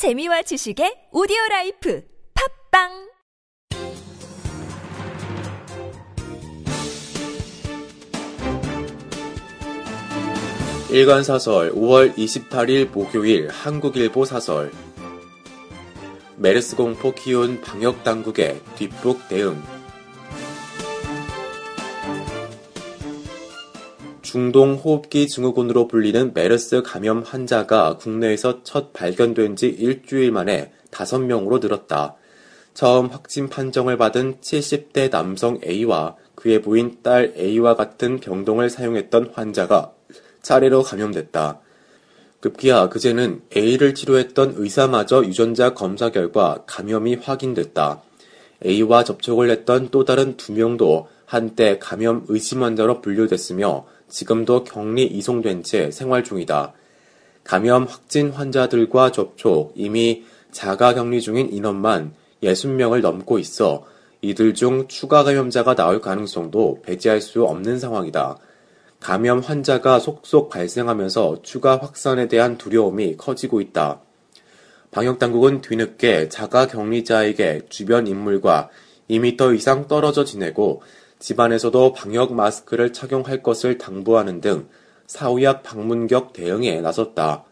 재미와 지식의 오디오 라이프 팟빵! 일간 사설 5월 28일 목요일 한국일보 사설. 메르스 공포 키운 방역 당국의 뒷북 대응 중동 호흡기 증후군으로 불리는 메르스 감염 환자가 국내에서 첫 발견된 지 일주일 만에 5명으로 늘었다. 처음 확진 판정을 받은 70대 남성 A와 그의 부인 딸 A와 같은 병동을 사용했던 환자가 차례로 감염됐다. 급기야 그제는 A를 치료했던 의사마저 유전자 검사 결과 감염이 확인됐다. A와 접촉을 했던 또 다른 두 명도 한때 감염 의심 환자로 분류됐으며 지금도 격리 이송된 채 생활 중이다. 감염 확진 환자들과 접촉 이미 자가 격리 중인 인원만 60명을 넘고 있어 이들 중 추가 감염자가 나올 가능성도 배제할 수 없는 상황이다. 감염 환자가 속속 발생하면서 추가 확산에 대한 두려움이 커지고 있다. 방역당국은 뒤늦게 자가 격리자에게 주변 인물과 2m 이상 떨어져 지내고 집안에서도 방역 마스크를 착용할 것을 당부하는 등 사후약 방문격 대응에 나섰다.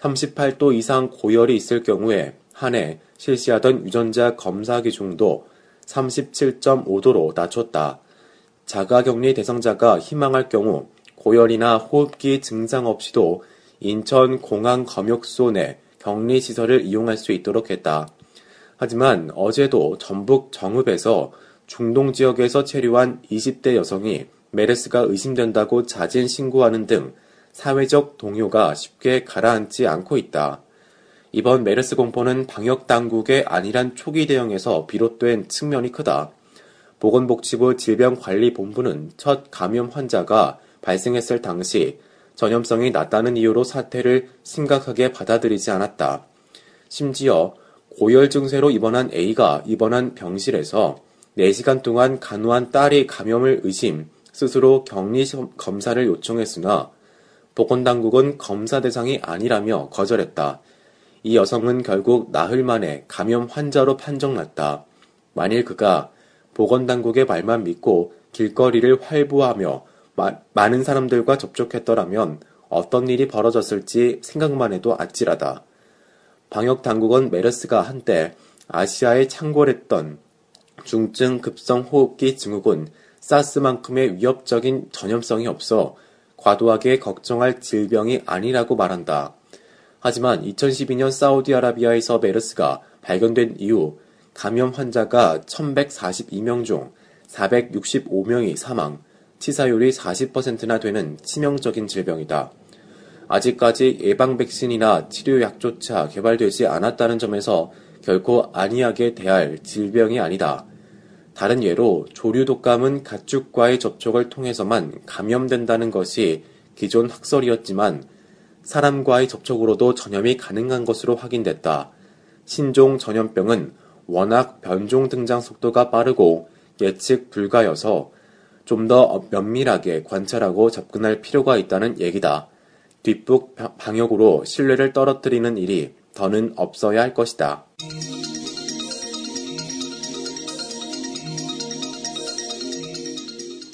38도 이상 고열이 있을 경우에 한 해 실시하던 유전자 검사 기준도 37.5도로 낮췄다. 자가 격리 대상자가 희망할 경우 고열이나 호흡기 증상 없이도 인천 공항 검역소 내 격리 시설을 이용할 수 있도록 했다. 하지만 어제도 전북 정읍에서 중동 지역에서 체류한 20대 여성이 메르스가 의심된다고 자진 신고하는 등 사회적 동요가 쉽게 가라앉지 않고 있다. 이번 메르스 공포는 방역 당국의 안일한 초기 대응에서 비롯된 측면이 크다. 보건복지부 질병관리본부는 첫 감염 환자가 발생했을 당시 전염성이 낮다는 이유로 사태를 심각하게 받아들이지 않았다. 심지어 고열 증세로 입원한 A가 입원한 병실에서 4시간 동안 간호한 딸이 감염을 의심, 스스로 격리 검사를 요청했으나 보건당국은 검사 대상이 아니라며 거절했다. 이 여성은 결국 나흘 만에 감염 환자로 판정났다. 만일 그가 보건당국의 말만 믿고 길거리를 활보하며 마, 많은 사람들과 접촉했더라면 어떤 일이 벌어졌을지 생각만 해도 아찔하다. 방역 당국은 메르스가 한때 아시아에 창궐했던 중증 급성 호흡기 증후군 사스만큼의 위협적인 전염성이 없어 과도하게 걱정할 질병이 아니라고 말한다. 하지만 2012년 사우디아라비아에서 메르스가 발견된 이후 감염 환자가 1142명 중 465명이 사망, 치사율이 40%나 되는 치명적인 질병이다. 아직까지 예방 백신이나 치료 약조차 개발되지 않았다는 점에서 결코 안이하게 대할 질병이 아니다. 다른 예로 조류 독감은 가축과의 접촉을 통해서만 감염된다는 것이 기존 학설이었지만 사람과의 접촉으로도 전염이 가능한 것으로 확인됐다. 신종 전염병은 워낙 변종 등장 속도가 빠르고 예측 불가여서 좀 더 면밀하게 관찰하고 접근할 필요가 있다는 얘기다. 뒷북 방역으로 신뢰를 떨어뜨리는 일이 더는 없어야 할 것이다.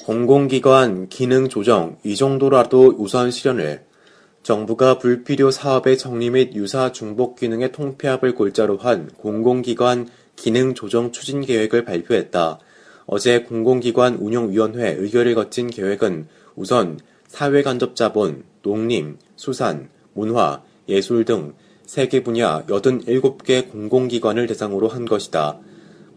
공공기관 기능 조정 이 정도라도 우선 실현을 정부가 불필요 사업의 정리 및 유사 중복 기능의 통폐합을 골자로 한 공공기관 기능 조정 추진 계획을 발표했다. 어제 공공기관 운영위원회 의결을 거친 계획은 우선 사회간접자본, 농림, 수산, 문화, 예술 등 세개 분야 87개 공공기관을 대상으로 한 것이다.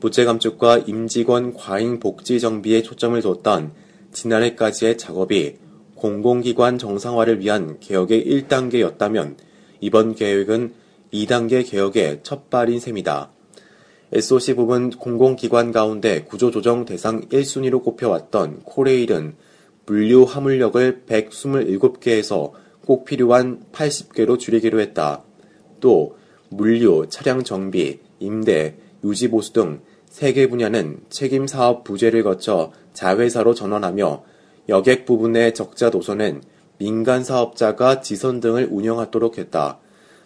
부채 감축과 임직원 과잉 복지 정비에 초점을 뒀던 지난해까지의 작업이 공공기관 정상화를 위한 개혁의 1단계였다면 이번 계획은 2단계 개혁의 첫 발인 셈이다. SOC 부분 공공기관 가운데 구조조정 대상 1순위로 꼽혀왔던 코레일은 물류 화물력을 127개에서 꼭 필요한 80개로 줄이기로 했다. 또 물류, 차량 정비, 임대, 유지 보수 등 세 개 분야는 책임 사업 부재를 거쳐 자회사로 전환하며 여객 부분의 적자 노선은 민간 사업자가 지선 등을 운영하도록 했다.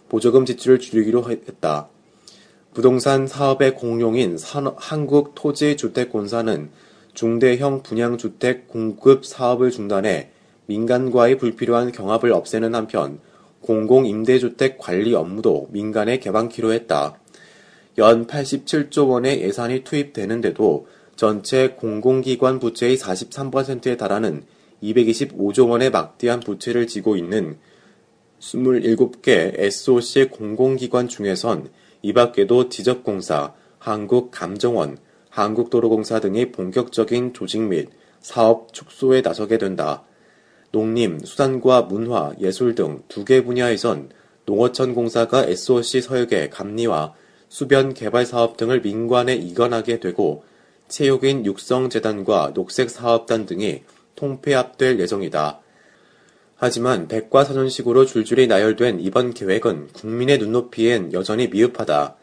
보조금 지출을 줄이기로 했다. 부동산 사업의 공룡인 한국토지주택공사는 중대형 분양주택 공급 사업을 중단해 민간과의 불필요한 경합을 없애는 한편 공공임대주택 관리 업무도 민간에 개방키로 했다. 연 87조 원의 예산이 투입되는데도 전체 공공기관 부채의 43%에 달하는 225조 원의 막대한 부채를 지고 있는 27개 SOC 공공기관 중에선 이 밖에도 지적공사, 한국감정원, 한국도로공사 등이 본격적인 조직 및 사업 축소에 나서게 된다. 농림, 수산과 문화, 예술 등 두 개 분야에선 농어촌 공사가 SOC 서역의 감리와 수변 개발 사업 등을 민관에 이관하게 되고 체육인 육성재단과 녹색사업단 등이 통폐합될 예정이다. 하지만 백과사전식으로 줄줄이 나열된 이번 계획은 국민의 눈높이엔 여전히 미흡하다.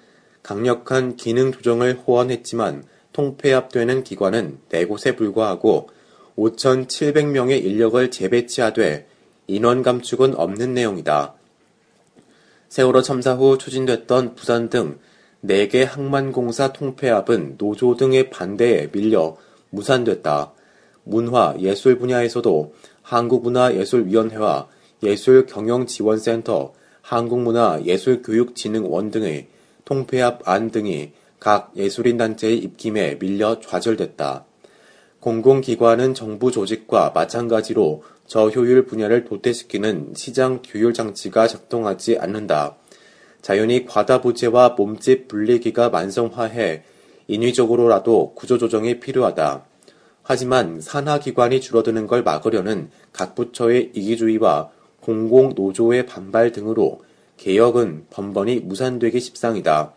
강력한 기능 조정을 호언했지만 통폐합되는 기관은 네 곳에 불과하고 5,700명의 인력을 재배치하되 인원 감축은 없는 내용이다. 세월호 참사 후 추진됐던 부산 등 4개 항만공사 통폐합은 노조 등의 반대에 밀려 무산됐다. 문화, 예술 분야에서도 한국문화예술위원회와 예술경영지원센터, 한국문화예술교육진흥원 등의 통폐합 안 등이 각 예술인단체의 입김에 밀려 좌절됐다. 공공기관은 정부 조직과 마찬가지로 저효율 분야를 도태시키는 시장 규율 장치가 작동하지 않는다. 자연히 과다 부채와 몸집 분리기가 만성화해 인위적으로라도 구조조정이 필요하다. 하지만 산하기관이 줄어드는 걸 막으려는 각 부처의 이기주의와 공공노조의 반발 등으로 개혁은 번번이 무산되기 십상이다.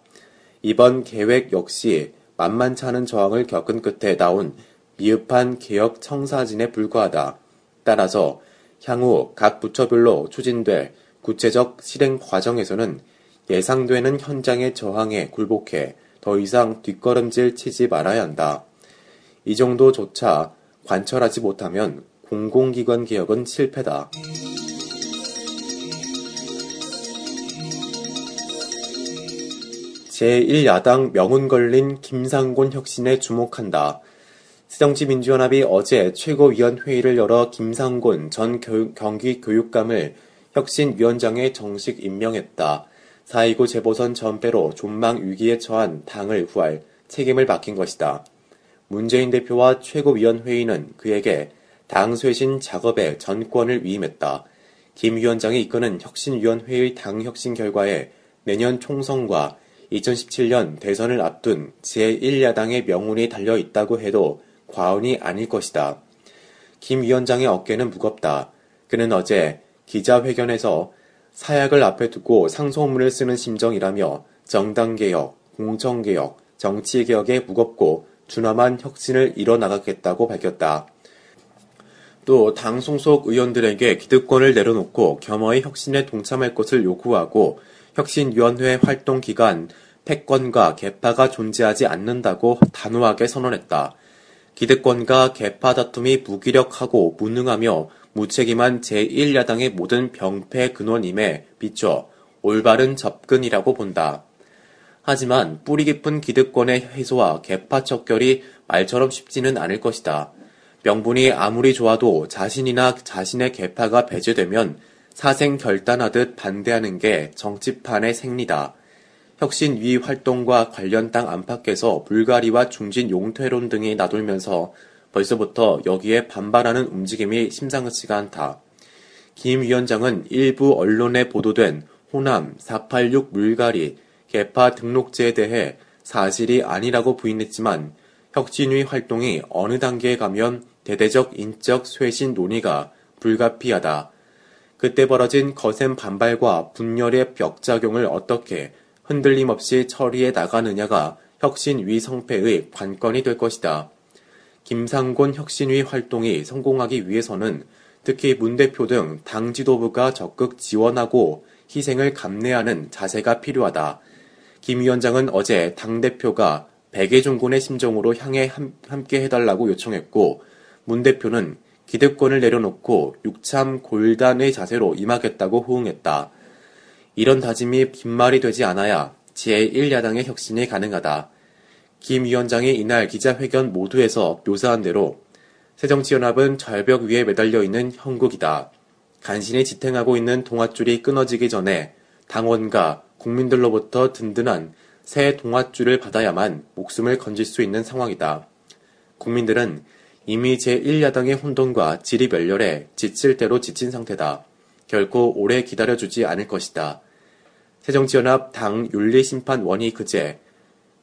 이번 계획 역시 만만치 않은 저항을 겪은 끝에 나온 미흡한 개혁 청사진에 불과하다. 따라서 향후 각 부처별로 추진될 구체적 실행 과정에서는 예상되는 현장의 저항에 굴복해 더 이상 뒷걸음질 치지 말아야 한다. 이 정도조차 관철하지 못하면 공공기관 개혁은 실패다. 제1야당 명운 걸린 김상곤 혁신에 주목한다. 새정치 민주연합이 어제 최고위원회의를 열어 김상곤 전 교육, 경기교육감을 혁신위원장에 정식 임명했다. 4.29 재보선 전패로 존망 위기에 처한 당을 구할 책임을 맡긴 것이다. 문재인 대표와 최고위원회의는 그에게 당 쇄신 작업에 전권을 위임했다. 김 위원장이 이끄는 혁신위원회의 당 혁신 결과에 내년 총선과 2017년 대선을 앞둔 제1야당의 명운이 달려 있다고 해도 과언이 아닐 것이다. 김 위원장의 어깨는 무겁다. 그는 어제 기자회견에서 사약을 앞에 두고 상소문을 쓰는 심정이라며 정당개혁, 공정개혁, 정치개혁에 무겁고 준엄한 혁신을 이뤄나가겠다고 밝혔다. 또당 송속 의원들에게 기득권을 내려놓고 겸허히 혁신에 동참할 것을 요구하고 혁신위원회 활동 기간 패권과 개파가 존재하지 않는다고 단호하게 선언했다. 기득권과 개파 다툼이 무기력하고 무능하며 무책임한 제1야당의 모든 병폐 근원임에 비춰 올바른 접근이라고 본다. 하지만 뿌리 깊은 기득권의 해소와 개파 척결이 말처럼 쉽지는 않을 것이다. 명분이 아무리 좋아도 자신이나 자신의 개파가 배제되면 사생 결단하듯 반대하는 게 정치판의 생리다. 혁신위 활동과 관련 땅 안팎에서 불가리와 중진 용퇴론 등이 나돌면서 벌써부터 여기에 반발하는 움직임이 심상치가 않다. 김 위원장은 일부 언론에 보도된 호남 486 물갈이 개파 등록제에 대해 사실이 아니라고 부인했지만 혁신위 활동이 어느 단계에 가면 대대적 인적 쇄신 논의가 불가피하다. 그때 벌어진 거센 반발과 분열의 벽작용을 어떻게 흔들림 없이 처리해 나가느냐가 혁신위 성패의 관건이 될 것이다. 김상곤 혁신위 활동이 성공하기 위해서는 특히 문 대표 등 당 지도부가 적극 지원하고 희생을 감내하는 자세가 필요하다. 김 위원장은 어제 당대표가 백예종군의 심정으로 향해 함께 해달라고 요청했고 문 대표는 기득권을 내려놓고 육참 골단의 자세로 임하겠다고 호응했다. 이런 다짐이 빈말이 되지 않아야 제1야당의 혁신이 가능하다. 김 위원장이 이날 기자회견 모두에서 묘사한 대로 새정치연합은 절벽 위에 매달려 있는 형국이다. 간신히 지탱하고 있는 동아줄이 끊어지기 전에 당원과 국민들로부터 든든한 새 동아줄을 받아야만 목숨을 건질 수 있는 상황이다. 국민들은 이미 제1야당의 혼돈과 지리멸렬에 지칠 대로 지친 상태다. 결코 오래 기다려주지 않을 것이다. 새정치연합 당 윤리심판원이 그제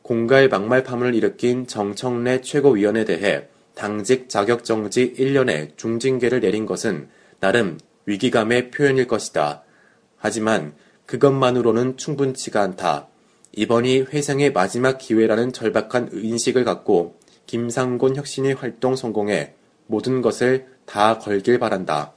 공갈 막말 파문을 일으킨 정청래 최고위원에 대해 당직 자격정지 1년의 중징계를 내린 것은 나름 위기감의 표현일 것이다. 하지만 그것만으로는 충분치가 않다. 이번이 회생의 마지막 기회라는 절박한 인식을 갖고 김상곤 혁신의 활동 성공에 모든 것을 다 걸길 바란다.